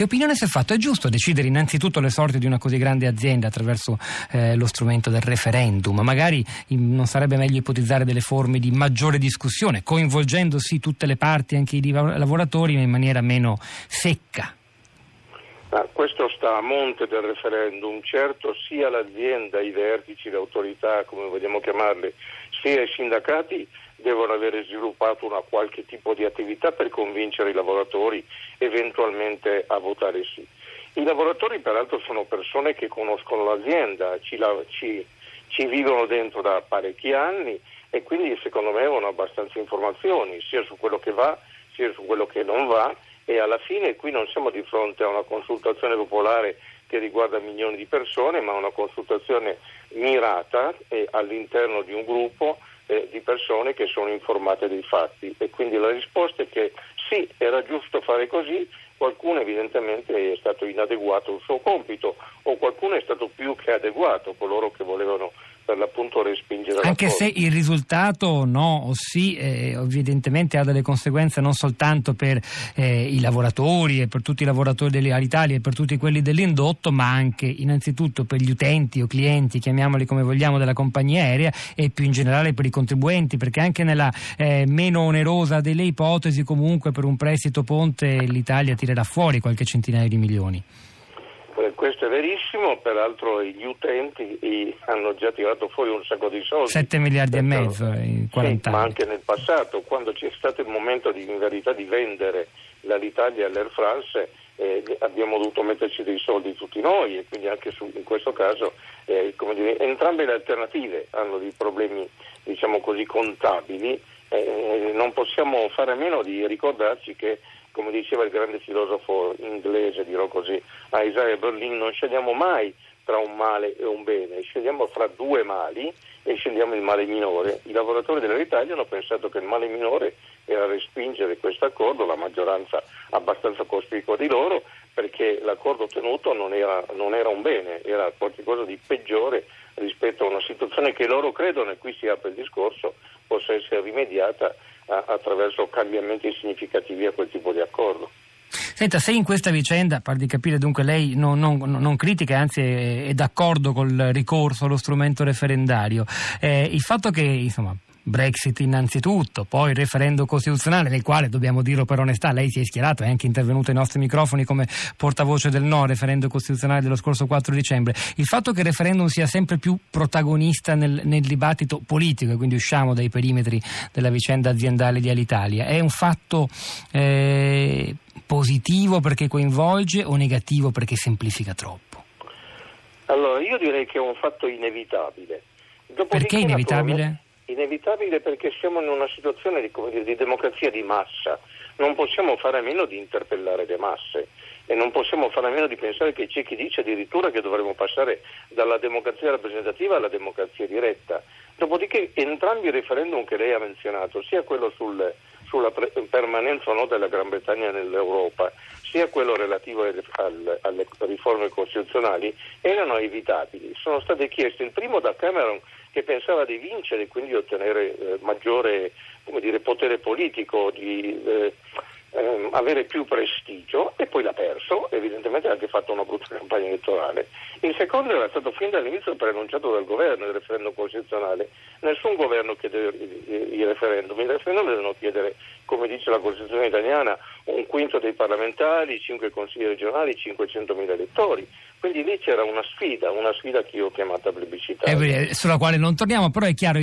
Che opinione si è fatto? È giusto decidere innanzitutto le sorti di una così grande azienda attraverso eh, lo strumento del referendum? Magari non sarebbe meglio ipotizzare delle forme di maggiore discussione, coinvolgendo sì tutte le parti, anche i lavoratori, ma in maniera meno secca? Ah, questo sta a monte del referendum, certo sia l'azienda, i vertici, le autorità, come vogliamo chiamarle, sia i sindacati devono avere sviluppato una qualche tipo di attività per convincere i lavoratori eventualmente a votare sì. I lavoratori peraltro sono persone che conoscono l'azienda, ci, ci, ci vivono dentro da parecchi anni e quindi secondo me avevano abbastanza informazioni sia su quello che va sia su quello che non va e alla fine qui non siamo di fronte a una consultazione popolare che riguarda milioni di persone ma una consultazione mirata all'interno di un gruppo eh, di persone che sono informate dei fatti. E quindi la risposta è che sì, era giusto fare così, qualcuno evidentemente è stato inadeguato al suo compito o qualcuno è stato più che adeguato, coloro che volevano per l'appunto respingere Anche se il risultato no o sì eh, evidentemente ha delle conseguenze non soltanto per eh, i lavoratori e per tutti i lavoratori dell'Italia e per tutti quelli dell'indotto ma anche innanzitutto per gli utenti o clienti, chiamiamoli come vogliamo, della compagnia aerea e più in generale per i contribuenti perché anche nella eh, meno onerosa delle ipotesi comunque per un prestito ponte l'Italia tirerà fuori qualche centinaio di milioni. Eh, questo è verissimo, peraltro gli utenti hanno già tirato fuori un sacco di soldi. 7 miliardi e mezzo in 40 sì, Ma anche nel passato, quando c'è stato il momento di, in verità di vendere l'Alitalia all'Air France, eh, abbiamo dovuto metterci dei soldi tutti noi e quindi anche su, in questo caso eh, dire, entrambe le alternative hanno dei problemi diciamo così contabili. Eh, non possiamo fare a meno di ricordarci che come diceva il grande filosofo inglese, dirò così, Isaiah Berlin, non scegliamo mai tra un male e un bene, scegliamo fra due mali e scegliamo il male minore. I lavoratori dell'Italia hanno pensato che il male minore era respingere questo accordo, la maggioranza abbastanza cospicua di loro, perché l'accordo ottenuto non era, non era un bene, era qualcosa di peggiore rispetto a una situazione che loro credono, e qui si apre il discorso, possa essere rimediata attraverso cambiamenti significativi a quel tipo di accordo. Senta, se in questa vicenda, par di capire dunque lei non, non, non critica, anzi è, è, d'accordo col ricorso allo strumento referendario, eh, il fatto che insomma, Brexit innanzitutto, poi il referendum costituzionale nel quale, dobbiamo dirlo per onestà, lei si è schierato, è anche intervenuto ai nostri microfoni come portavoce del no referendum costituzionale dello scorso 4 dicembre. Il fatto che il referendum sia sempre più protagonista nel, nel dibattito politico e quindi usciamo dai perimetri della vicenda aziendale di Alitalia è un fatto eh, positivo perché coinvolge o negativo perché semplifica troppo? Allora, io direi che è un fatto inevitabile. Dopodiché, perché inevitabile? Inevitabile perché siamo in una situazione di, di, democrazia di massa, non possiamo fare a meno di interpellare le masse e non possiamo fare a meno di pensare che c'è chi dice addirittura che dovremmo passare dalla democrazia rappresentativa alla democrazia diretta. Dopodiché entrambi i referendum che lei ha menzionato, sia quello sul, sulla pre- permanenza o no della Gran Bretagna nell'Europa, sia quello relativo alle, alle, alle riforme costituzionali, erano evitabili. Sono state chieste il primo da Cameron che pensava di vincere e quindi ottenere eh, maggiore dire, potere politico, di eh, ehm, avere più prestigio e poi l'ha perso, evidentemente ha anche fatto una brutta campagna elettorale. Il secondo era stato fin dall'inizio preannunciato dal governo il referendum costituzionale. Nessun governo chiede i referendum, i referendum devono chiedere, come dice la Costituzione italiana, un quinto dei parlamentari, cinque consigli regionali, 500.000 elettori. Quindi lì c'era una sfida, una sfida che io ho chiamata plebiscitaria. Eh, sulla quale non torniamo, però è chiaro